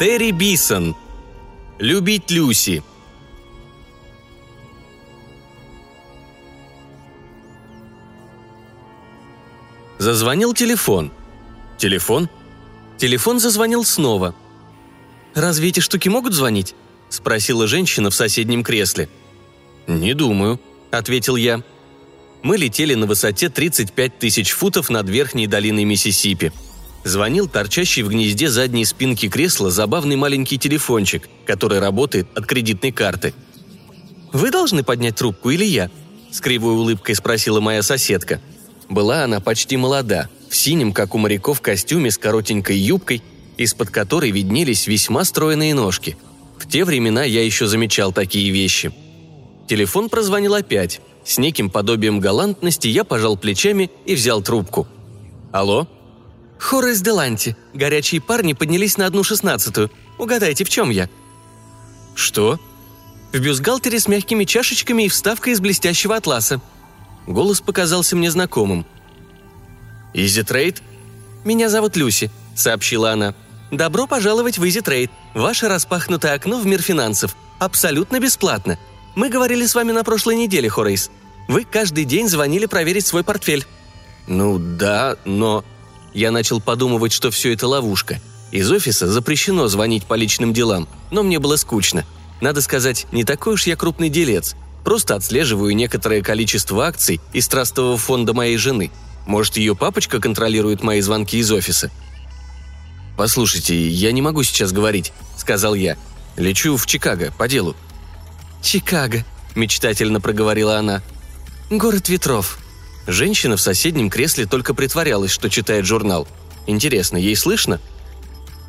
Терри Бисон. Любить Люси. Зазвонил телефон. Телефон? Телефон зазвонил снова. «Разве эти штуки могут звонить?» – спросила женщина в соседнем кресле. «Не думаю», – ответил я. Мы летели на высоте 35 тысяч футов над верхней долиной Миссисипи. Звонил торчащий в гнезде задней спинки кресла забавный маленький телефончик, который работает от кредитной карты. «Вы должны поднять трубку или я?» – с кривой улыбкой спросила моя соседка. Была она почти молода, в синем, как у моряков, костюме с коротенькой юбкой, из-под которой виднелись весьма стройные ножки. В те времена я еще замечал такие вещи. Телефон прозвонил опять. С неким подобием галантности я пожал плечами и взял трубку. «Алло?» «Хоррес Деланти. Горячие парни поднялись на одну шестнадцатую. Угадайте, в чем я?» «Что?» «В бюстгальтере с мягкими чашечками и вставкой из блестящего атласа». Голос показался мне знакомым. «Easy Trade?» «Меня зовут Люси», — сообщила она. «Добро пожаловать в Easy Trade. Ваше распахнутое окно в мир финансов. Абсолютно бесплатно. Мы говорили с вами на прошлой неделе, Хорейс. Вы каждый день звонили проверить свой портфель». «Ну да, но...» Я начал подумывать, что все это ловушка. Из офиса запрещено звонить по личным делам, но мне было скучно. Надо сказать, не такой уж я крупный делец. Просто отслеживаю некоторое количество акций из трастового фонда моей жены. Может, ее папочка контролирует мои звонки из офиса? «Послушайте, я не могу сейчас говорить», — сказал я. «Лечу в Чикаго, по делу». «Чикаго», — мечтательно проговорила она. «Город ветров». Женщина в соседнем кресле только притворялась, что читает журнал. Интересно, ей слышно?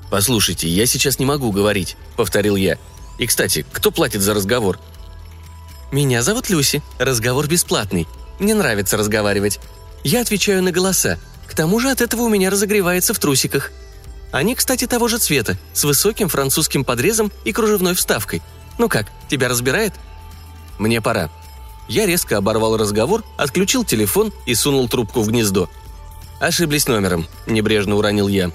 «Послушайте, я сейчас не могу говорить», — повторил я. «И, кстати, кто платит за разговор?» «Меня зовут Люси. Разговор бесплатный. Мне нравится разговаривать. Я отвечаю на голоса. К тому же от этого у меня разогревается в трусиках. Они, кстати, того же цвета, с высоким французским подрезом и кружевной вставкой. Ну как, тебя разбирает?» «Мне пора». Я резко оборвал разговор, отключил телефон и сунул трубку в гнездо. «Ошиблись номером», – небрежно уронил я.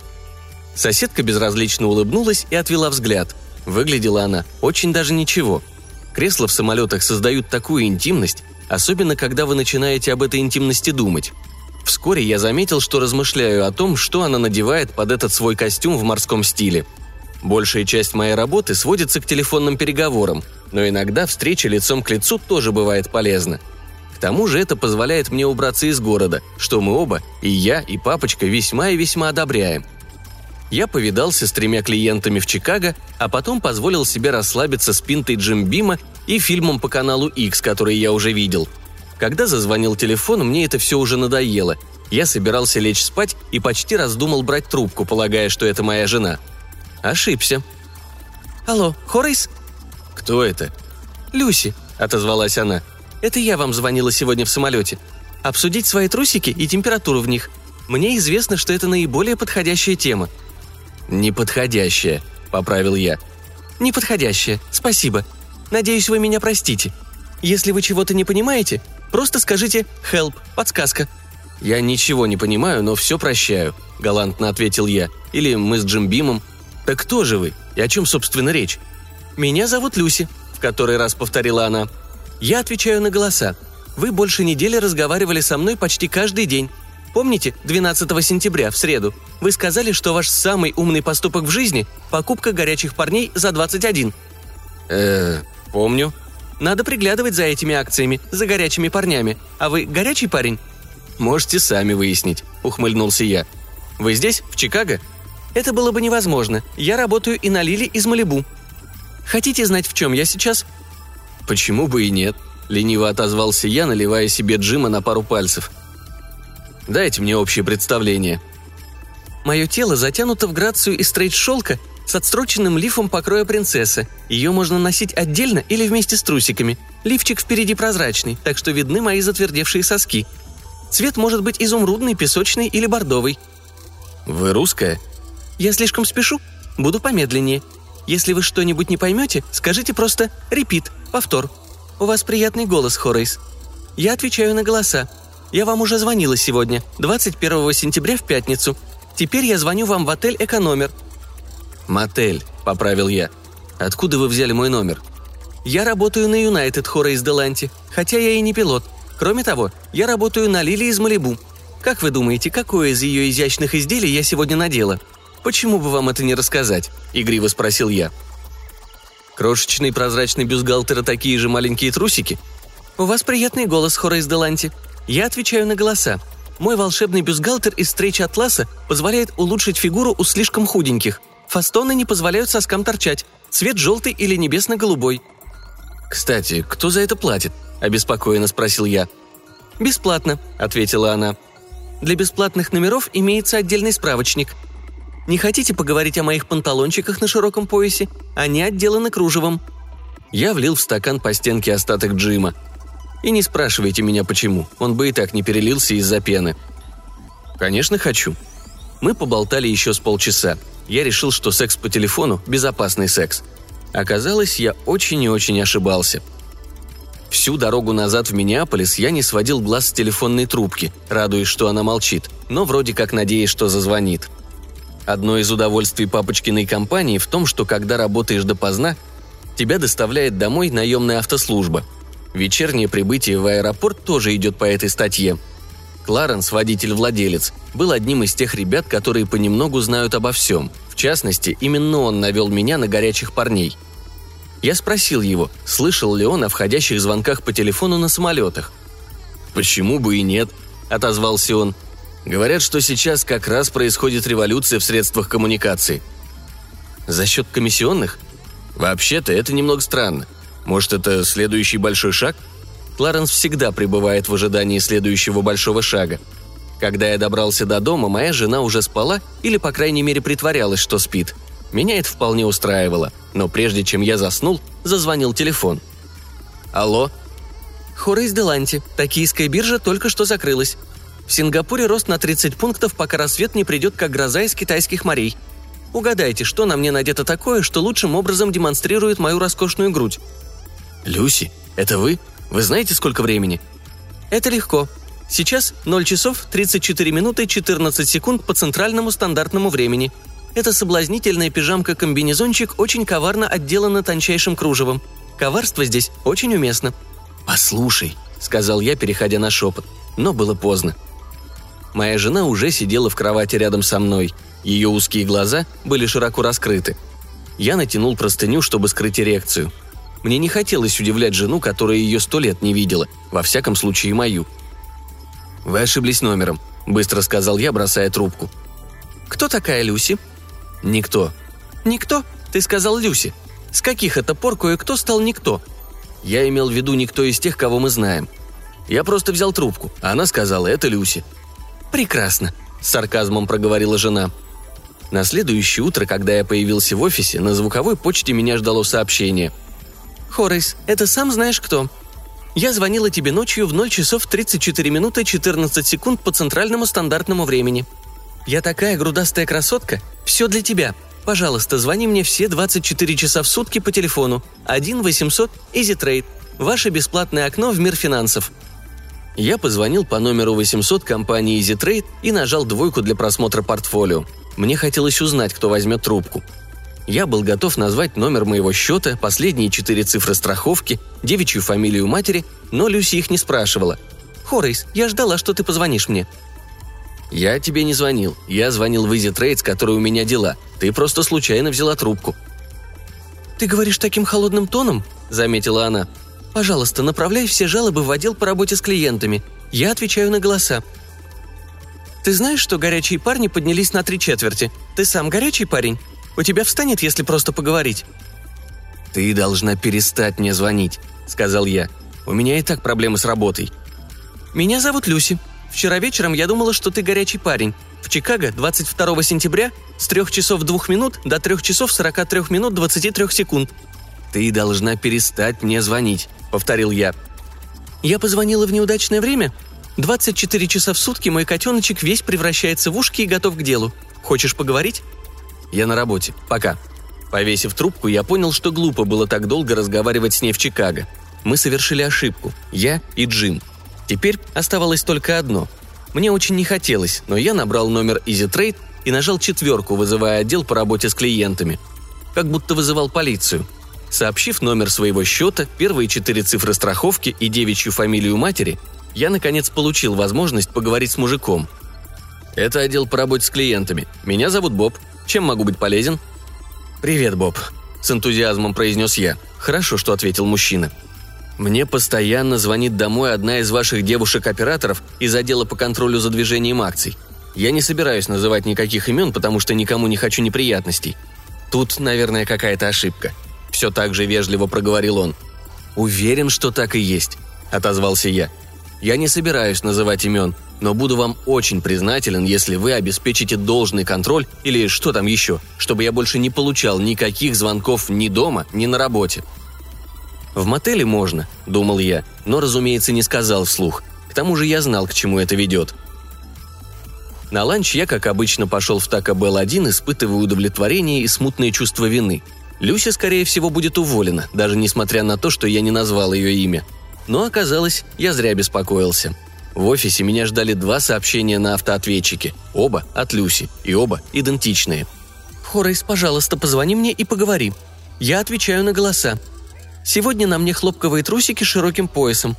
Соседка безразлично улыбнулась и отвела взгляд. Выглядела она очень даже ничего – Кресла в самолетах создают такую интимность, особенно когда вы начинаете об этой интимности думать. Вскоре я заметил, что размышляю о том, что она надевает под этот свой костюм в морском стиле. Большая часть моей работы сводится к телефонным переговорам, но иногда встреча лицом к лицу тоже бывает полезна. К тому же это позволяет мне убраться из города, что мы оба, и я, и папочка, весьма и весьма одобряем – я повидался с тремя клиентами в Чикаго, а потом позволил себе расслабиться с пинтой Джим Бима и фильмом по каналу X, который я уже видел. Когда зазвонил телефон, мне это все уже надоело. Я собирался лечь спать и почти раздумал брать трубку, полагая, что это моя жена. Ошибся. «Алло, Хорейс?» «Кто это?» «Люси», — отозвалась она. «Это я вам звонила сегодня в самолете. Обсудить свои трусики и температуру в них. Мне известно, что это наиболее подходящая тема. «Неподходящее», — поправил я. «Неподходящее, спасибо. Надеюсь, вы меня простите. Если вы чего-то не понимаете, просто скажите «help», подсказка». «Я ничего не понимаю, но все прощаю», — галантно ответил я. «Или мы с Джим Бимом». «Так кто же вы? И о чем, собственно, речь?» «Меня зовут Люси», — в который раз повторила она. «Я отвечаю на голоса. Вы больше недели разговаривали со мной почти каждый день. Помните, 12 сентября, в среду, вы сказали, что ваш самый умный поступок в жизни – покупка горячих парней за 21? Э, помню. Надо приглядывать за этими акциями, за горячими парнями. А вы горячий парень? Можете сами выяснить, ухмыльнулся я. Вы здесь, в Чикаго? Это было бы невозможно. Я работаю и на Лили из Малибу. Хотите знать, в чем я сейчас? Почему бы и нет? Лениво отозвался я, наливая себе Джима на пару пальцев – Дайте мне общее представление». Мое тело затянуто в грацию из стрейт-шелка с отстроченным лифом покроя принцессы. Ее можно носить отдельно или вместе с трусиками. Лифчик впереди прозрачный, так что видны мои затвердевшие соски. Цвет может быть изумрудный, песочный или бордовый. «Вы русская?» «Я слишком спешу. Буду помедленнее. Если вы что-нибудь не поймете, скажите просто «репит», повтор. У вас приятный голос, Хорейс. Я отвечаю на голоса. Я вам уже звонила сегодня, 21 сентября в пятницу. Теперь я звоню вам в отель «Экономер». «Мотель», поправил я. «Откуда вы взяли мой номер?» «Я работаю на Юнайтед Хора из Деланти, хотя я и не пилот. Кроме того, я работаю на Лили из Малибу. Как вы думаете, какое из ее изящных изделий я сегодня надела?» «Почему бы вам это не рассказать?» – игриво спросил я. «Крошечный прозрачный бюстгальтер – такие же маленькие трусики?» «У вас приятный голос, Хора из Деланти. Я отвечаю на голоса. Мой волшебный бюстгальтер из стрейч атласа позволяет улучшить фигуру у слишком худеньких. Фастоны не позволяют соскам торчать. Цвет желтый или небесно-голубой». «Кстати, кто за это платит?» – обеспокоенно спросил я. «Бесплатно», – ответила она. «Для бесплатных номеров имеется отдельный справочник. Не хотите поговорить о моих панталончиках на широком поясе? Они отделаны кружевом». Я влил в стакан по стенке остаток джима. И не спрашивайте меня почему, он бы и так не перелился из-за пены. Конечно, хочу. Мы поболтали еще с полчаса. Я решил, что секс по телефону – безопасный секс. Оказалось, я очень и очень ошибался. Всю дорогу назад в Миннеаполис я не сводил глаз с телефонной трубки, радуясь, что она молчит, но вроде как надеясь, что зазвонит – Одно из удовольствий папочкиной компании в том, что когда работаешь допоздна, тебя доставляет домой наемная автослужба. Вечернее прибытие в аэропорт тоже идет по этой статье. Кларенс, водитель-владелец, был одним из тех ребят, которые понемногу знают обо всем. В частности, именно он навел меня на горячих парней. Я спросил его, слышал ли он о входящих звонках по телефону на самолетах. «Почему бы и нет?» – отозвался он – Говорят, что сейчас как раз происходит революция в средствах коммуникации. За счет комиссионных? Вообще-то это немного странно. Может, это следующий большой шаг? Кларенс всегда пребывает в ожидании следующего большого шага. Когда я добрался до дома, моя жена уже спала или, по крайней мере, притворялась, что спит. Меня это вполне устраивало, но прежде чем я заснул, зазвонил телефон. «Алло?» «Хорейс Деланти. Токийская биржа только что закрылась. В Сингапуре рост на 30 пунктов, пока рассвет не придет, как гроза из китайских морей. Угадайте, что на мне надето такое, что лучшим образом демонстрирует мою роскошную грудь?» «Люси, это вы? Вы знаете, сколько времени?» «Это легко. Сейчас 0 часов 34 минуты 14 секунд по центральному стандартному времени. Эта соблазнительная пижамка-комбинезончик очень коварно отделана тончайшим кружевом. Коварство здесь очень уместно». «Послушай», — сказал я, переходя на шепот, но было поздно. Моя жена уже сидела в кровати рядом со мной. Ее узкие глаза были широко раскрыты. Я натянул простыню, чтобы скрыть эрекцию. Мне не хотелось удивлять жену, которая ее сто лет не видела, во всяком случае мою. «Вы ошиблись номером», — быстро сказал я, бросая трубку. «Кто такая Люси?» «Никто». «Никто? Ты сказал Люси. С каких это пор кое-кто стал никто?» «Я имел в виду никто из тех, кого мы знаем. Я просто взял трубку, а она сказала, это Люси. «Прекрасно», – с сарказмом проговорила жена. На следующее утро, когда я появился в офисе, на звуковой почте меня ждало сообщение. «Хоррейс, это сам знаешь кто. Я звонила тебе ночью в 0 часов 34 минуты 14 секунд по центральному стандартному времени. Я такая грудастая красотка. Все для тебя. Пожалуйста, звони мне все 24 часа в сутки по телефону. 1 800 Easy Trade. Ваше бесплатное окно в мир финансов. Я позвонил по номеру 800 компании EasyTrade и нажал двойку для просмотра портфолио. Мне хотелось узнать, кто возьмет трубку. Я был готов назвать номер моего счета, последние четыре цифры страховки, девичью фамилию матери, но Люси их не спрашивала. «Хорейс, я ждала, что ты позвонишь мне». «Я тебе не звонил. Я звонил в EasyTrade, с которой у меня дела. Ты просто случайно взяла трубку». «Ты говоришь таким холодным тоном?» – заметила она. Пожалуйста, направляй все жалобы в отдел по работе с клиентами. Я отвечаю на голоса. Ты знаешь, что горячие парни поднялись на три четверти? Ты сам горячий парень? У тебя встанет, если просто поговорить?» «Ты должна перестать мне звонить», — сказал я. «У меня и так проблемы с работой». «Меня зовут Люси. Вчера вечером я думала, что ты горячий парень. В Чикаго 22 сентября с 3 часов 2 минут до 3 часов 43 минут 23 секунд. «Ты должна перестать мне звонить», — повторил я. «Я позвонила в неудачное время? 24 часа в сутки мой котеночек весь превращается в ушки и готов к делу. Хочешь поговорить?» «Я на работе. Пока». Повесив трубку, я понял, что глупо было так долго разговаривать с ней в Чикаго. Мы совершили ошибку. Я и Джим. Теперь оставалось только одно. Мне очень не хотелось, но я набрал номер EasyTrade и нажал четверку, вызывая отдел по работе с клиентами – как будто вызывал полицию. Сообщив номер своего счета, первые четыре цифры страховки и девичью фамилию матери, я, наконец, получил возможность поговорить с мужиком. «Это отдел по работе с клиентами. Меня зовут Боб. Чем могу быть полезен?» «Привет, Боб», — с энтузиазмом произнес я. «Хорошо, что ответил мужчина. Мне постоянно звонит домой одна из ваших девушек-операторов из отдела по контролю за движением акций. Я не собираюсь называть никаких имен, потому что никому не хочу неприятностей. Тут, наверное, какая-то ошибка. Все так же вежливо проговорил он. «Уверен, что так и есть», — отозвался я. «Я не собираюсь называть имен, но буду вам очень признателен, если вы обеспечите должный контроль или что там еще, чтобы я больше не получал никаких звонков ни дома, ни на работе». В мотеле можно, думал я, но, разумеется, не сказал вслух. К тому же я знал, к чему это ведет. На ланч я, как обычно, пошел в Тако Белл один, испытывая удовлетворение и смутное чувство вины. Люся, скорее всего, будет уволена, даже несмотря на то, что я не назвал ее имя. Но оказалось, я зря беспокоился. В офисе меня ждали два сообщения на автоответчике. Оба от Люси, и оба идентичные. «Хорейс, пожалуйста, позвони мне и поговори. Я отвечаю на голоса. Сегодня на мне хлопковые трусики с широким поясом.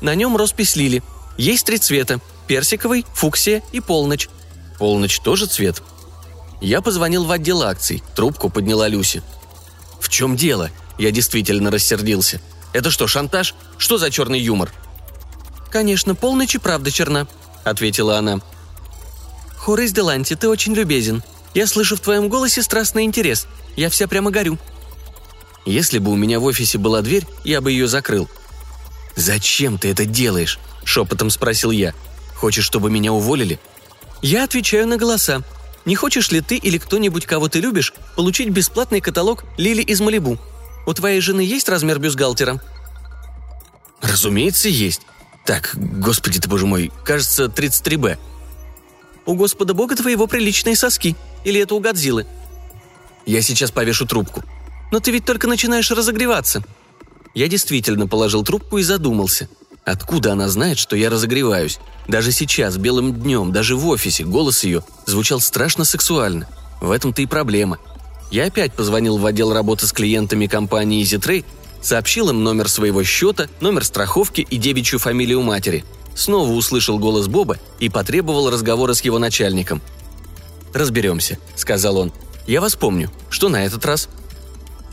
На нем роспись лили. Есть три цвета – персиковый, фуксия и полночь. Полночь тоже цвет? Я позвонил в отдел акций, трубку подняла Люси. «В чем дело?» Я действительно рассердился. «Это что, шантаж? Что за черный юмор?» «Конечно, полночь и правда черна», — ответила она. «Хорейс Деланти, ты очень любезен. Я слышу в твоем голосе страстный интерес. Я вся прямо горю. Если бы у меня в офисе была дверь, я бы ее закрыл. «Зачем ты это делаешь?» – шепотом спросил я. «Хочешь, чтобы меня уволили?» «Я отвечаю на голоса. Не хочешь ли ты или кто-нибудь, кого ты любишь, получить бесплатный каталог «Лили из Малибу»? У твоей жены есть размер бюстгальтера?» «Разумеется, есть. Так, господи ты, боже мой, кажется, 33Б». «У Господа Бога твоего приличные соски. Или это у Годзиллы?» «Я сейчас повешу трубку», но ты ведь только начинаешь разогреваться». Я действительно положил трубку и задумался. Откуда она знает, что я разогреваюсь? Даже сейчас, белым днем, даже в офисе, голос ее звучал страшно сексуально. В этом-то и проблема. Я опять позвонил в отдел работы с клиентами компании EasyTrade, сообщил им номер своего счета, номер страховки и девичью фамилию матери. Снова услышал голос Боба и потребовал разговора с его начальником. «Разберемся», — сказал он. «Я вас помню. Что на этот раз?»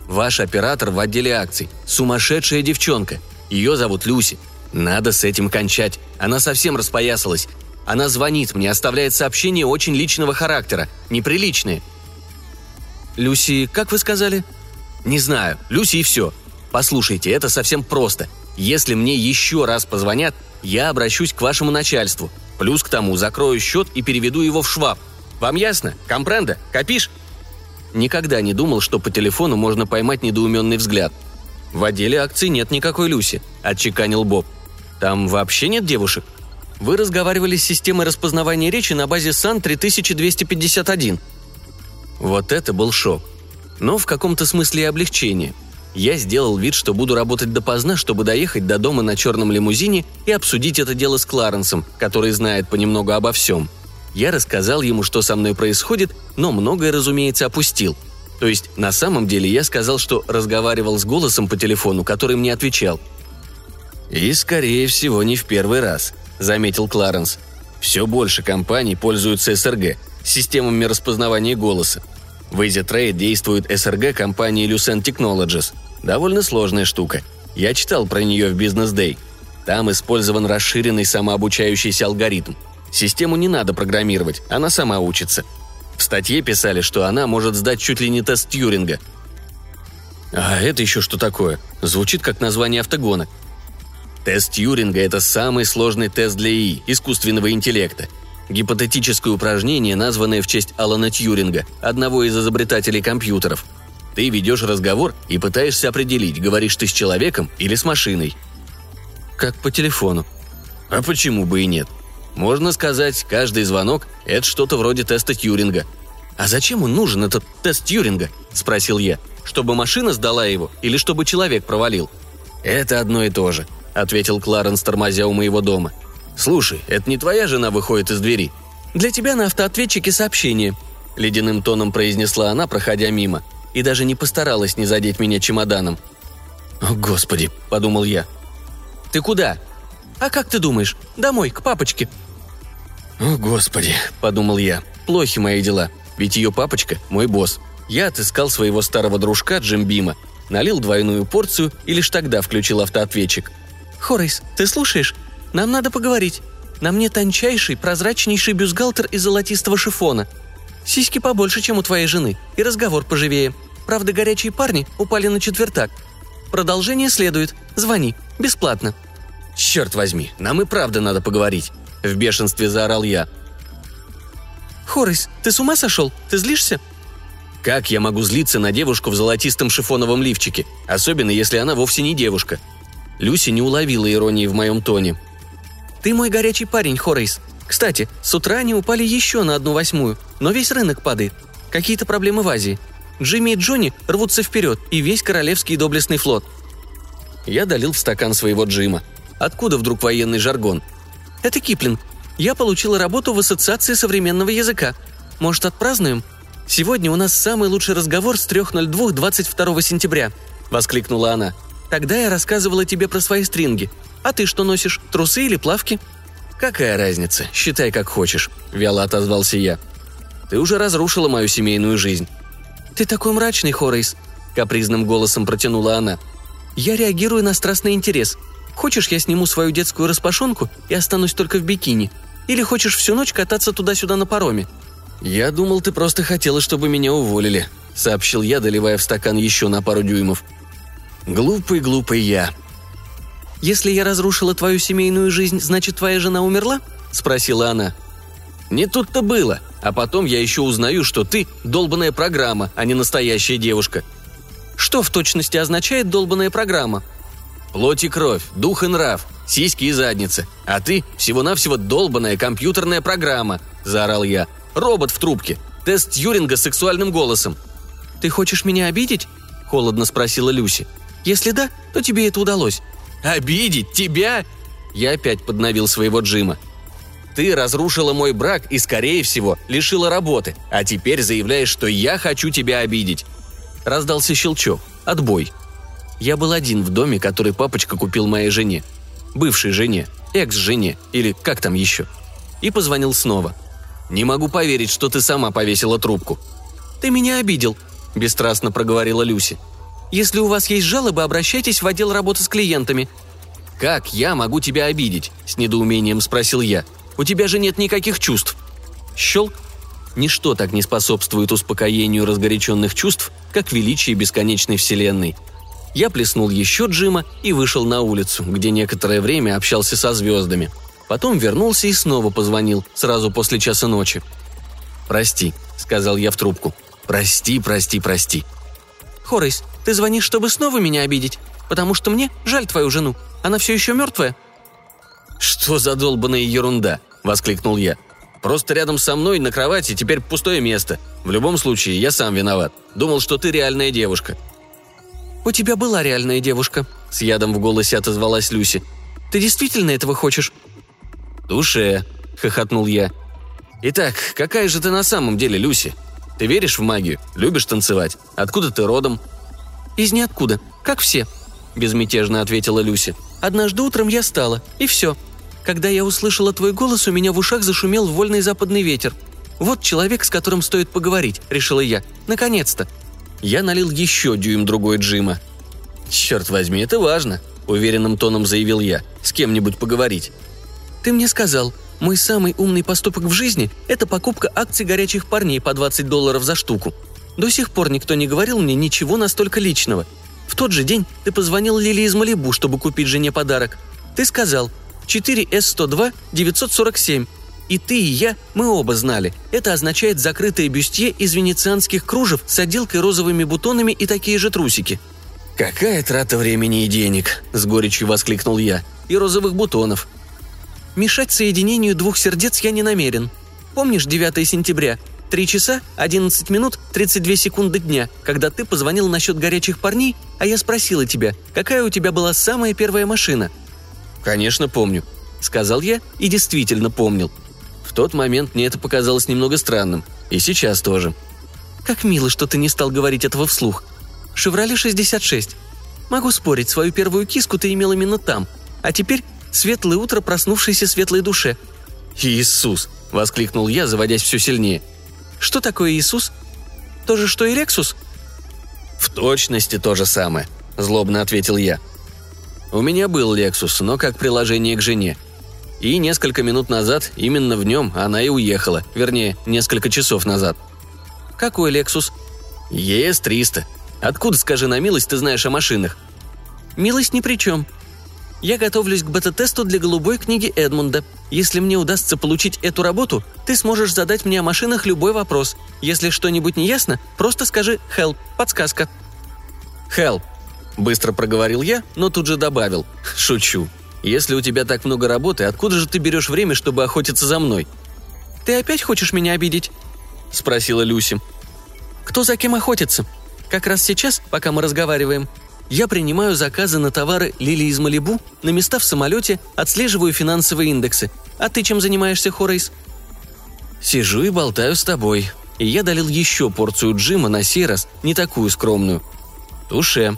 Ваш оператор в отделе акций. Сумасшедшая девчонка. Ее зовут Люси. Надо с этим кончать. Она совсем распоясалась. Она звонит мне, оставляет сообщения очень личного характера. Неприличные. Люси, как вы сказали? Не знаю. Люси и все. Послушайте, это совсем просто. Если мне еще раз позвонят, я обращусь к вашему начальству. Плюс к тому закрою счет и переведу его в шваб. Вам ясно? Компренда? Копишь? Никогда не думал, что по телефону можно поймать недоуменный взгляд. «В отделе акций нет никакой Люси», – отчеканил Боб. «Там вообще нет девушек?» «Вы разговаривали с системой распознавания речи на базе САН 3251». Вот это был шок. Но в каком-то смысле и облегчение. Я сделал вид, что буду работать допоздна, чтобы доехать до дома на черном лимузине и обсудить это дело с Кларенсом, который знает понемногу обо всем – я рассказал ему, что со мной происходит, но многое, разумеется, опустил. То есть, на самом деле, я сказал, что разговаривал с голосом по телефону, который мне отвечал. «И, скорее всего, не в первый раз», — заметил Кларенс. «Все больше компаний пользуются СРГ, системами распознавания голоса. В EasyTrade действует СРГ компании Lucent Technologies. Довольно сложная штука. Я читал про нее в Business Day. Там использован расширенный самообучающийся алгоритм — Систему не надо программировать, она сама учится. В статье писали, что она может сдать чуть ли не тест Тьюринга. А это еще что такое? Звучит как название автогона. Тест Тьюринга – это самый сложный тест для ИИ, искусственного интеллекта. Гипотетическое упражнение, названное в честь Алана Тьюринга, одного из изобретателей компьютеров. Ты ведешь разговор и пытаешься определить, говоришь ты с человеком или с машиной. Как по телефону. А почему бы и нет? Можно сказать, каждый звонок – это что-то вроде теста Тьюринга. «А зачем он нужен, этот тест Тьюринга?» – спросил я. «Чтобы машина сдала его или чтобы человек провалил?» «Это одно и то же», – ответил Кларенс, тормозя у моего дома. «Слушай, это не твоя жена выходит из двери?» «Для тебя на автоответчике сообщение», – ледяным тоном произнесла она, проходя мимо. и даже не постаралась не задеть меня чемоданом. «О, Господи!» – подумал я. «Ты куда?» «А как ты думаешь? Домой, к папочке». «О, Господи!» – подумал я. «Плохи мои дела, ведь ее папочка – мой босс. Я отыскал своего старого дружка Джим Бима, налил двойную порцию и лишь тогда включил автоответчик. «Хорейс, ты слушаешь? Нам надо поговорить. На мне тончайший, прозрачнейший бюстгальтер из золотистого шифона. Сиськи побольше, чем у твоей жены, и разговор поживее. Правда, горячие парни упали на четвертак. Продолжение следует. Звони. Бесплатно». «Черт возьми, нам и правда надо поговорить», — в бешенстве заорал я. «Хоррис, ты с ума сошел? Ты злишься?» Как я могу злиться на девушку в золотистом шифоновом лифчике, особенно если она вовсе не девушка? Люси не уловила иронии в моем тоне. «Ты мой горячий парень, Хоррейс. Кстати, с утра они упали еще на одну восьмую, но весь рынок падает. Какие-то проблемы в Азии. Джимми и Джонни рвутся вперед, и весь королевский доблестный флот». Я долил в стакан своего Джима. Откуда вдруг военный жаргон? «Это Киплинг. Я получила работу в Ассоциации современного языка. Может, отпразднуем? Сегодня у нас самый лучший разговор с 3.02 22 сентября», — воскликнула она. «Тогда я рассказывала тебе про свои стринги. А ты что носишь, трусы или плавки?» «Какая разница? Считай, как хочешь», — вяло отозвался я. «Ты уже разрушила мою семейную жизнь. «Ты такой мрачный, Хорейс», — капризным голосом протянула она. «Я реагирую на страстный интерес. Хочешь, я сниму свою детскую распашонку и останусь только в бикини? Или хочешь всю ночь кататься туда-сюда на пароме?» «Я думал, ты просто хотела, чтобы меня уволили», — сообщил я, доливая в стакан еще на пару дюймов. «Глупый, глупый я». «Если я разрушила твою семейную жизнь, значит, твоя жена умерла?» — спросила она. «Не тут-то было. А потом я еще узнаю, что ты – долбанная программа, а не настоящая девушка. Что в точности означает долбанная программа? Плоть и кровь, дух и нрав, сиськи и задницы. А ты всего-навсего долбанная компьютерная программа, заорал я. Робот в трубке. Тест Тьюринга с сексуальным голосом. Ты хочешь меня обидеть? Холодно спросила Люси. Если да, то тебе это удалось. Обидеть тебя? Я опять подновил своего Джима. Ты разрушила мой брак и, скорее всего, лишила работы, а теперь заявляешь, что я хочу тебя обидеть». Раздался щелчок. Отбой. Я был один в доме, который папочка купил моей жене. Бывшей жене, экс-жене, или как там еще. И позвонил снова. «Не могу поверить, что ты сама повесила трубку». «Ты меня обидел», – бесстрастно проговорила Люси. «Если у вас есть жалобы, обращайтесь в отдел работы с клиентами». «Как я могу тебя обидеть?» – с недоумением спросил я. У тебя же нет никаких чувств». Щелк. Ничто так не способствует успокоению разгоряченных чувств, как величие бесконечной вселенной. Я плеснул еще Джима и вышел на улицу, где некоторое время общался со звездами. Потом вернулся и снова позвонил, сразу после часа ночи. «Прости», — сказал я в трубку. «Прости, прости, прости». «Хорейс, ты звонишь, чтобы снова меня обидеть? Потому что мне жаль твою жену. Она все еще мертвая?» «Что за долбанная ерунда?» – воскликнул я. «Просто рядом со мной на кровати теперь пустое место. В любом случае, я сам виноват. Думал, что ты реальная девушка». «У тебя была реальная девушка», – с ядом в голосе отозвалась Люси. «Ты действительно этого хочешь?» «Душе», – хохотнул я. «Итак, какая же ты на самом деле, Люси? Ты веришь в магию? Любишь танцевать? Откуда ты родом?» «Из ниоткуда, как все», – безмятежно ответила Люси. «Однажды утром я стала, и все. Когда я услышала твой голос, у меня в ушах зашумел вольный западный ветер. Вот человек, с которым стоит поговорить», – решила я. «Наконец-то». Я налил еще дюйм другой Джима. «Черт возьми, это важно», – уверенным тоном заявил я. «С кем-нибудь поговорить». «Ты мне сказал, мой самый умный поступок в жизни – это покупка акций горячих парней по 20 долларов за штуку. До сих пор никто не говорил мне ничего настолько личного. В тот же день ты позвонил Лили из Малибу, чтобы купить жене подарок. Ты сказал 4С102 947. И ты, и я, мы оба знали. Это означает закрытое бюстье из венецианских кружев с отделкой розовыми бутонами и такие же трусики. «Какая трата времени и денег!» – с горечью воскликнул я. «И розовых бутонов!» «Мешать соединению двух сердец я не намерен. Помнишь 9 сентября? Три часа, 11 минут, 32 секунды дня, когда ты позвонил насчет горячих парней, а я спросила тебя, какая у тебя была самая первая машина?» «Конечно помню», — сказал я и действительно помнил. В тот момент мне это показалось немного странным, и сейчас тоже. Как мило, что ты не стал говорить этого вслух. «Шевроле 66. Могу спорить, свою первую киску ты имел именно там. А теперь светлое утро проснувшейся светлой душе». «Иисус!» – воскликнул я, заводясь все сильнее. «Что такое Иисус? То же, что и Рексус?» «В точности то же самое», – злобно ответил я. «У меня был Лексус, но как приложение к жене. И несколько минут назад именно в нем она и уехала, вернее, несколько часов назад». «Какой Лексус?» «ЕС-300. Откуда, скажи на милость, ты знаешь о машинах?» «Милость ни при чем. Я готовлюсь к бета-тесту для голубой книги Эдмунда. Если мне удастся получить эту работу, ты сможешь задать мне о машинах любой вопрос. Если что-нибудь не ясно, просто скажи «help» – подсказка». «Help», – быстро проговорил я, но тут же добавил. «Шучу. Если у тебя так много работы, откуда же ты берешь время, чтобы охотиться за мной?» «Ты опять хочешь меня обидеть?» – спросила Люси. «Кто за кем охотится? Как раз сейчас, пока мы разговариваем, я принимаю заказы на товары Лили из Малибу, на места в самолете, отслеживаю финансовые индексы. А ты чем занимаешься, Хорейс?» «Сижу и болтаю с тобой», и я долил еще порцию Джима на сей раз, не такую скромную. «Туше».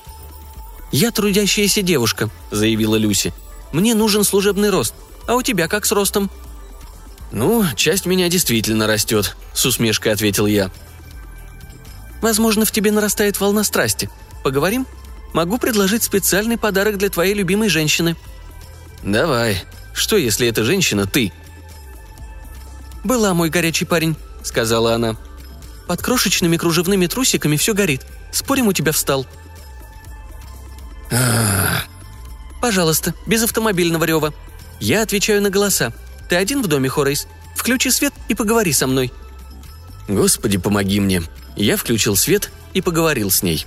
«Я трудящаяся девушка», — заявила Люси. «Мне нужен служебный рост. А у тебя как с ростом?» «Ну, часть меня действительно растет», — с усмешкой ответил я. «Возможно, в тебе нарастает волна страсти. Поговорим?» Могу предложить специальный подарок для твоей любимой женщины». «Давай. Что, если эта женщина ты?» «Была мой горячий парень», — сказала она. «Под крошечными кружевными трусиками все горит. Спорим, у тебя встал». «Пожалуйста, без автомобильного рева. Я отвечаю на голоса. Ты один в доме, Хорейс? Включи свет и поговори со мной». «Господи, помоги мне». Я включил свет и поговорил с ней.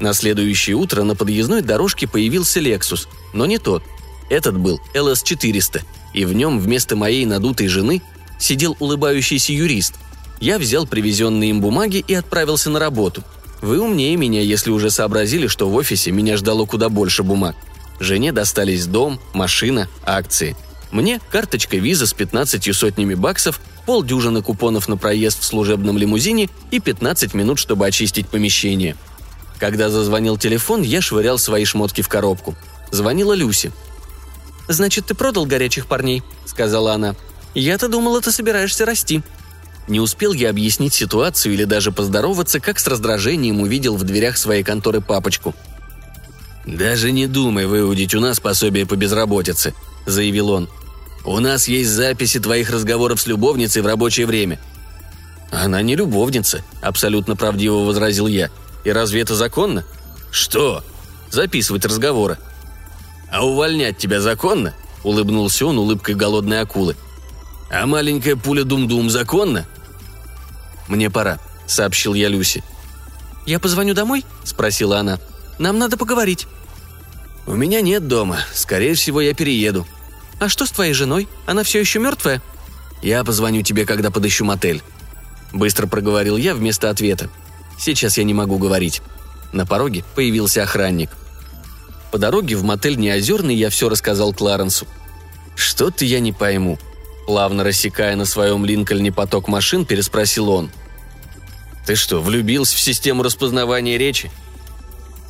На следующее утро на подъездной дорожке появился Lexus, но не тот. Этот был LS400, и в нем вместо моей надутой жены сидел улыбающийся юрист. Я взял привезенные им бумаги и отправился на работу. Вы умнее меня, если уже сообразили, что в офисе меня ждало куда больше бумаг. Жене достались дом, машина, акции. Мне карточка виза с 15 сотнями баксов, полдюжины купонов на проезд в служебном лимузине и 15 минут, чтобы очистить помещение – когда зазвонил телефон, я швырял свои шмотки в коробку. Звонила Люси. «Значит, ты продал горячих парней?» – сказала она. «Я-то думала, ты собираешься расти». Не успел я объяснить ситуацию или даже поздороваться, как с раздражением увидел в дверях своей конторы папочку. «Даже не думай выудить у нас пособие по безработице», – заявил он. «У нас есть записи твоих разговоров с любовницей в рабочее время». «Она не любовница», – абсолютно правдиво возразил я. И разве это законно? Что? Записывать разговоры. А увольнять тебя законно? Улыбнулся он улыбкой голодной акулы. А маленькая пуля Дум-Дум законно? Мне пора, сообщил я Люси. «Я позвоню домой?» – спросила она. «Нам надо поговорить». «У меня нет дома. Скорее всего, я перееду». «А что с твоей женой? Она все еще мертвая?» «Я позвоню тебе, когда подыщу мотель». Быстро проговорил я вместо ответа. Сейчас я не могу говорить. На пороге появился охранник. По дороге в мотель Неозерный я все рассказал Кларенсу. «Что-то я не пойму», Плавно рассекая на своем Линкольне поток машин, переспросил он. «Ты что, влюбился в систему распознавания речи?»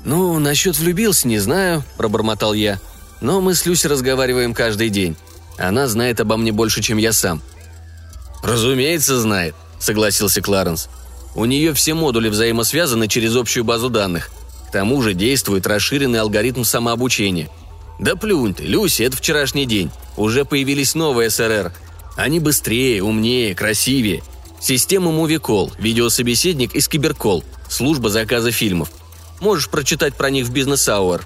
«Ну, насчет влюбился, не знаю», – пробормотал я. «Но мы с Люси разговариваем каждый день. Она знает обо мне больше, чем я сам». «Разумеется, знает», – согласился Кларенс. У нее все модули взаимосвязаны через общую базу данных. К тому же действует расширенный алгоритм самообучения. Да плюнь ты, Люси, это вчерашний день. Уже появились новые СРР. Они быстрее, умнее, красивее. Система MovieCall, видеособеседник из Киберкол, служба заказа фильмов. Можешь прочитать про них в бизнес-ауэр.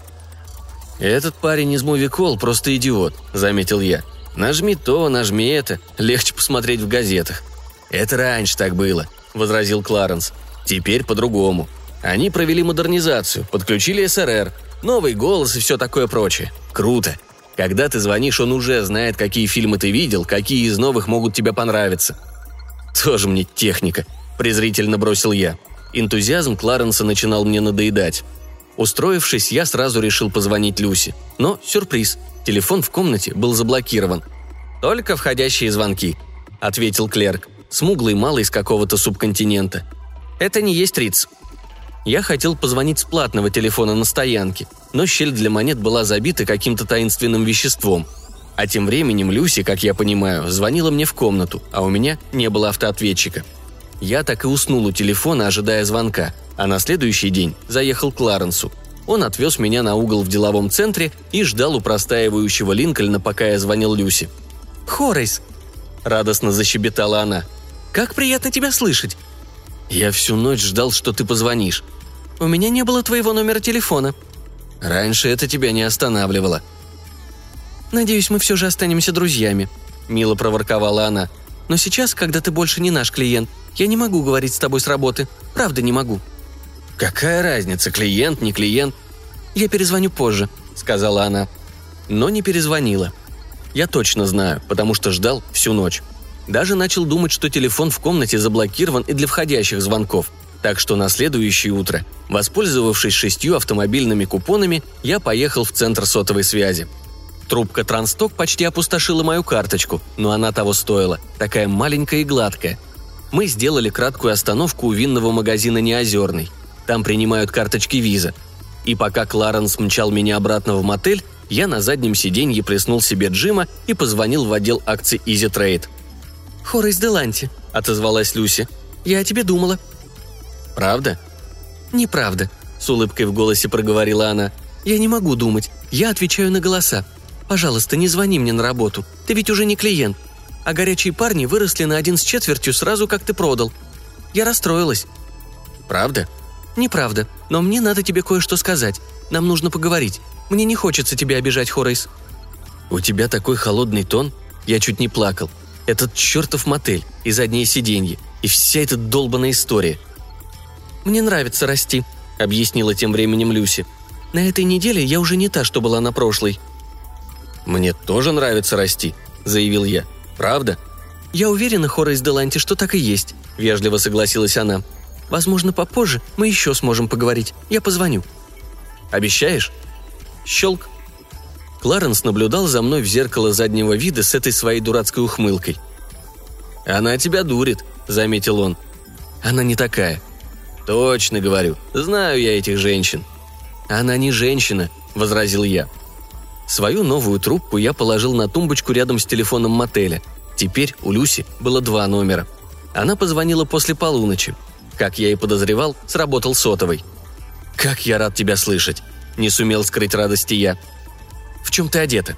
«Этот парень из MovieCall просто идиот», — заметил я. «Нажми то, нажми это, легче посмотреть в газетах». «Это раньше так было. – возразил Кларенс. «Теперь по-другому. Они провели модернизацию, подключили СРР, новый голос и все такое прочее. Круто. Когда ты звонишь, он уже знает, какие фильмы ты видел, какие из новых могут тебе понравиться». «Тоже мне техника», – презрительно бросил я. Энтузиазм Кларенса начинал мне надоедать. Устроившись, я сразу решил позвонить Люси. Но сюрприз. Телефон в комнате был заблокирован. «Только входящие звонки», – ответил клерк смуглый малый из какого-то субконтинента. Это не есть Риц. Я хотел позвонить с платного телефона на стоянке, но щель для монет была забита каким-то таинственным веществом. А тем временем Люси, как я понимаю, звонила мне в комнату, а у меня не было автоответчика. Я так и уснул у телефона, ожидая звонка, а на следующий день заехал к Ларенсу. Он отвез меня на угол в деловом центре и ждал у простаивающего Линкольна, пока я звонил Люси. «Хорейс!» – радостно защебетала она. «Как приятно тебя слышать! «Я всю ночь ждал, что ты позвонишь». «У меня не было твоего номера телефона». «Раньше это тебя не останавливало». «Надеюсь, мы все же останемся друзьями», – мило проворковала она. «Но сейчас, когда ты больше не наш клиент, я не могу говорить с тобой с работы. Правда, не могу». «Какая разница, клиент, не клиент?» «Я перезвоню позже», – сказала она. Но не перезвонила. Я точно знаю, потому что ждал всю ночь. Даже начал думать, что телефон в комнате заблокирован и для входящих звонков. Так что на следующее утро, воспользовавшись шестью автомобильными купонами, я поехал в центр сотовой связи. Трубка Трансток почти опустошила мою карточку, но она того стоила, такая маленькая и гладкая. Мы сделали краткую остановку у винного магазина «Неозерный». Там принимают карточки виза. И пока Кларенс мчал меня обратно в мотель, я на заднем сиденье плеснул себе Джима и позвонил в отдел акций Easy Trade – «Хорейс Деланти», — отозвалась Люси. «Я о тебе думала». «Правда?» «Неправда», — с улыбкой в голосе проговорила она. «Я не могу думать. Я отвечаю на голоса. Пожалуйста, не звони мне на работу. Ты ведь уже не клиент. А горячие парни выросли на один с четвертью сразу, как ты продал. Я расстроилась». «Правда?» «Неправда. Но мне надо тебе кое-что сказать. Нам нужно поговорить. Мне не хочется тебя обижать, Хорейс». «У тебя такой холодный тон?» Я чуть не плакал. Этот чертов мотель и задние сиденья, и вся эта долбанная история. «Мне нравится расти», — объяснила тем временем Люси. «На этой неделе я уже не та, что была на прошлой». «Мне тоже нравится расти», — заявил я. «Правда?» «Я уверена, Хорейс Деланти, что так и есть», — вежливо согласилась она. «Возможно, попозже мы еще сможем поговорить. Я позвоню». «Обещаешь?» Щелк. Кларенс наблюдал за мной в зеркало заднего вида с этой своей дурацкой ухмылкой. «Она тебя дурит», — заметил он. «Она не такая». «Точно говорю. Знаю я этих женщин». «Она не женщина», — возразил я. Свою новую трубку я положил на тумбочку рядом с телефоном мотеля. Теперь у Люси было два номера. Она позвонила после полуночи. Как я и подозревал, сработал сотовый. «Как я рад тебя слышать!» – не сумел скрыть радости я – чем ты одета?»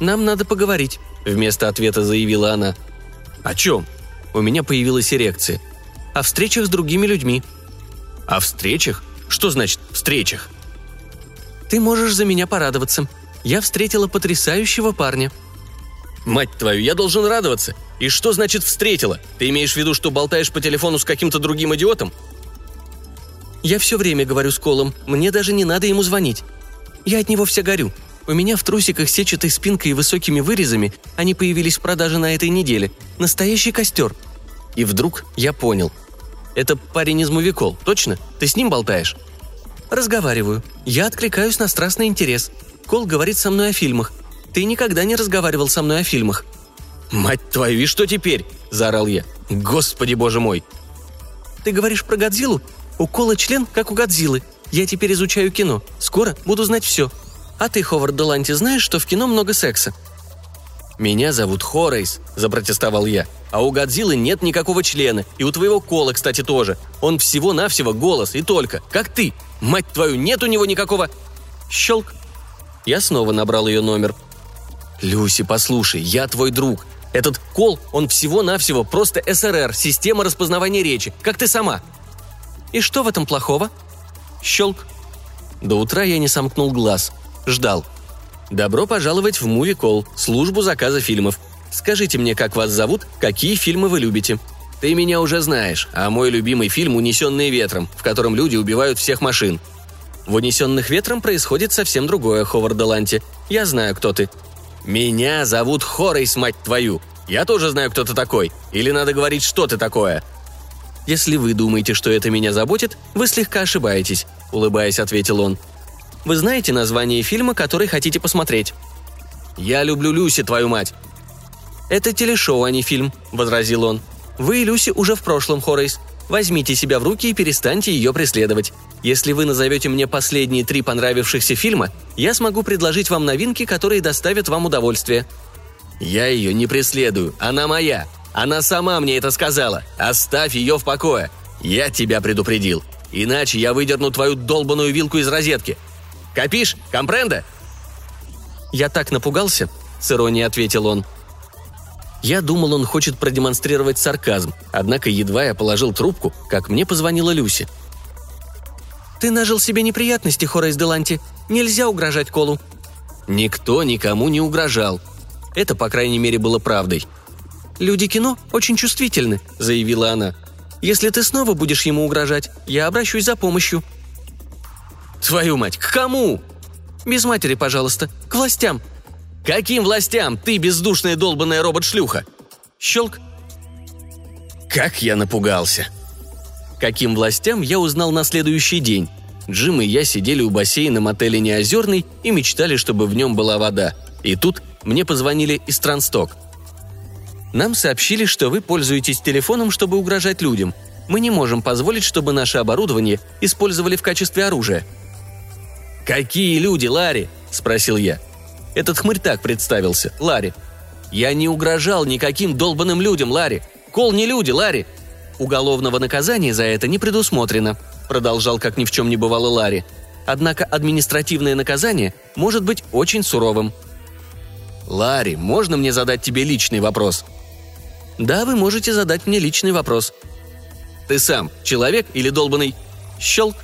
«Нам надо поговорить», — вместо ответа заявила она. «О чем?» У меня появилась эрекция. «О встречах с другими людьми». «О встречах? Что значит «встречах»?» «Ты можешь за меня порадоваться. Я встретила потрясающего парня». «Мать твою, я должен радоваться. И что значит «встретила»? Ты имеешь в виду, что болтаешь по телефону с каким-то другим идиотом?» «Я все время говорю с Колом. Мне даже не надо ему звонить. Я от него вся горю. У меня в трусиках сетчатой спинкой и высокими вырезами они появились в продаже на этой неделе. Настоящий костер. И вдруг я понял. Это парень из Мувикол, точно? Ты с ним болтаешь? Разговариваю. Я откликаюсь на страстный интерес. Кол говорит со мной о фильмах. Ты никогда не разговаривал со мной о фильмах. «Мать твою, и что теперь?» – заорал я. «Господи боже мой!» «Ты говоришь про Годзиллу? У Кола член, как у Годзиллы. Я теперь изучаю кино. Скоро буду знать все. А ты, Ховард Деланти, знаешь, что в кино много секса?» «Меня зовут Хорейс», – запротестовал я. «А у Годзиллы нет никакого члена, и у твоего Кола, кстати, тоже. Он всего-навсего голос, и только. Как ты. Мать твою, нет у него никакого...» Щелк. Я снова набрал ее номер. «Люси, послушай, я твой друг. Этот Кол, он всего-навсего просто СРР, система распознавания речи, как ты сама». «И что в этом плохого?» Щелк. До утра я не сомкнул глаз. Ждал. «Добро пожаловать в Movie Call, службу заказа фильмов. Скажите мне, как вас зовут, какие фильмы вы любите?» «Ты меня уже знаешь, а мой любимый фильм «Унесенные ветром», в котором люди убивают всех машин». «В «Унесенных ветром» происходит совсем другое, Ховард Деланти. Я знаю, кто ты». «Меня зовут Хорейс, мать твою! Я тоже знаю, кто ты такой. Или надо говорить, что ты такое?» «Если вы думаете, что это меня заботит, вы слегка ошибаетесь», — улыбаясь, ответил он. Вы знаете название фильма, который хотите посмотреть?» «Я люблю Люси, твою мать!» «Это телешоу, а не фильм», — возразил он. «Вы и Люси уже в прошлом, Хорейс. возьмите себя в руки и перестаньте ее преследовать. Если вы назовете мне последние три понравившихся фильма, я смогу предложить вам новинки, которые доставят вам удовольствие». «Я ее не преследую, она моя. Она сама мне это сказала. Оставь ее в покое. Я тебя предупредил. Иначе я выдерну твою долбаную вилку из розетки. Копишь? Компренда?» «Я так напугался», — с иронией ответил он. Я думал, он хочет продемонстрировать сарказм, однако едва я положил трубку, как мне позвонила Люси. «Ты нажил себе неприятности, Хорейс Деланти. Нельзя угрожать Колу». Никто никому не угрожал. Это, по крайней мере, было правдой. «Люди кино очень чувствительны», — заявила она. «Если ты снова будешь ему угрожать, я обращусь за помощью». «Твою мать, к кому?» «Без матери, пожалуйста. К властям. Каким властям, ты бездушная долбанная робот-шлюха?» Щелк. Как я напугался. Каким властям я узнал на следующий день. Джим и я сидели у бассейна мотеля Неозерный и мечтали, чтобы в нем была вода. И тут мне позвонили из Трансток. Нам сообщили, что вы пользуетесь телефоном, чтобы угрожать людям. Мы не можем позволить, чтобы наше оборудование использовали в качестве оружия. «Какие люди, Ларри?» – спросил я. Этот хмырь так представился. Ларри. «Я не угрожал никаким долбанным людям, Ларри. Кол не люди, Ларри». «Уголовного наказания за это не предусмотрено», – продолжал как ни в чем не бывало Ларри. «Однако административное наказание может быть очень суровым». «Ларри, можно мне задать тебе личный вопрос?» «Да, вы можете задать мне личный вопрос». «Ты сам человек или долбанный?» «Щелк»,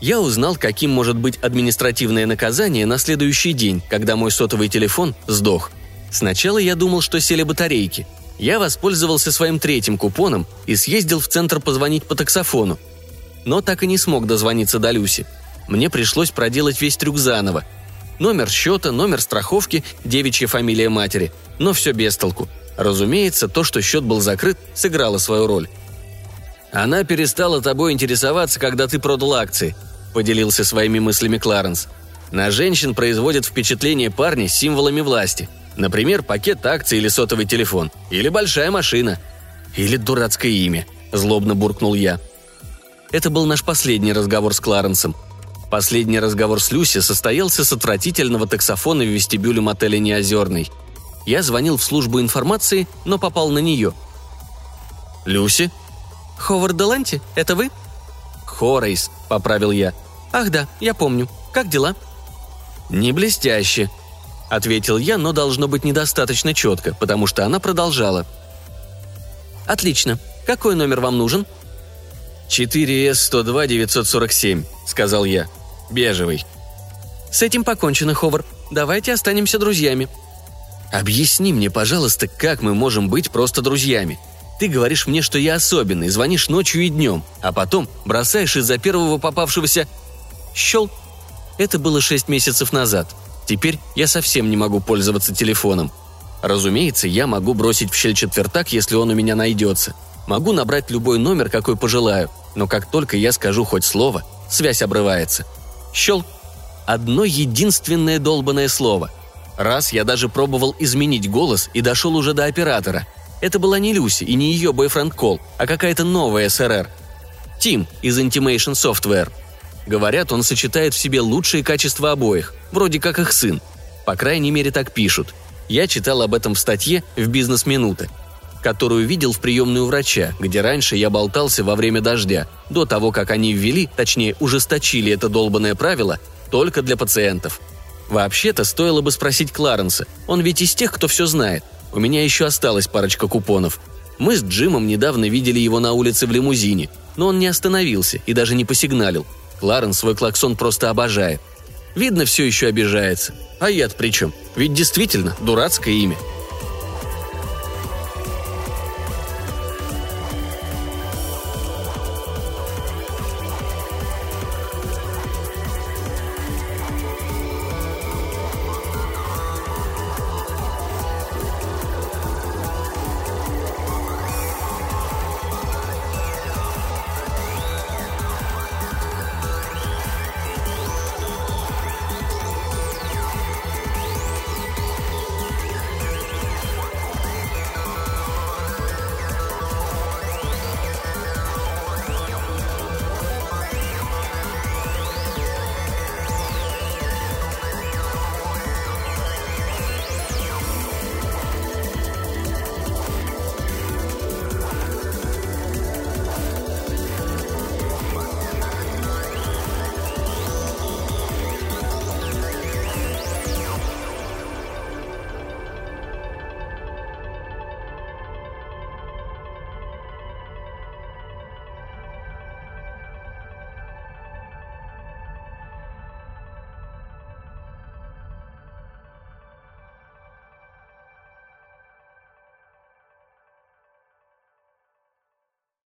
я узнал, каким может быть административное наказание на следующий день, когда мой сотовый телефон сдох. Сначала я думал, что сели батарейки. Я воспользовался своим третьим купоном и съездил в центр позвонить по таксофону. Но так и не смог дозвониться до Люси. Мне пришлось проделать весь трюк заново. Номер счета, номер страховки, девичья фамилия матери. Но все без толку. Разумеется, то, что счет был закрыт, сыграло свою роль. Она перестала тобой интересоваться, когда ты продал акции», – поделился своими мыслями Кларенс. «На женщин производят впечатление парни с символами власти. Например, пакет акций или сотовый телефон. Или большая машина. Или дурацкое имя», – злобно буркнул я. Это был наш последний разговор с Кларенсом. Последний разговор с Люси состоялся с отвратительного таксофона в вестибюле мотеля «Неозерный». Я звонил в службу информации, но попал на нее. «Люси?» «Ховард Деланти, это вы?» «Хорейс», — поправил я. «Ах да, я помню. Как дела?» «Не блестяще», — ответил я, но должно быть недостаточно четко, потому что она продолжала. «Отлично. Какой номер вам нужен?» «4С-102-947», — сказал я. «Бежевый». «С этим покончено, Ховард. Давайте останемся друзьями». «Объясни мне, пожалуйста, как мы можем быть просто друзьями?» Ты говоришь мне, что я особенный, звонишь ночью и днем, а потом бросаешь из-за первого попавшегося... Щел. Это было шесть месяцев назад. Теперь я совсем не могу пользоваться телефоном. Разумеется, я могу бросить в щель четвертак, если он у меня найдется. Могу набрать любой номер, какой пожелаю, но как только я скажу хоть слово, связь обрывается. Щел. Одно единственное долбанное слово. Раз я даже пробовал изменить голос и дошел уже до оператора – это была не Люси и не ее бойфренд Кол, а какая-то новая СРР. Тим из Intimation Software. Говорят, он сочетает в себе лучшие качества обоих, вроде как их сын. По крайней мере, так пишут. Я читал об этом в статье в «Бизнес-минуты», которую видел в приемную врача, где раньше я болтался во время дождя, до того, как они ввели, точнее, ужесточили это долбанное правило только для пациентов. Вообще-то стоило бы спросить Кларенса, он ведь из тех, кто все знает – у меня еще осталась парочка купонов. Мы с Джимом недавно видели его на улице в лимузине, но он не остановился и даже не посигналил. Кларен свой клаксон просто обожает. Видно, все еще обижается. А я-то при чем? Ведь действительно дурацкое имя –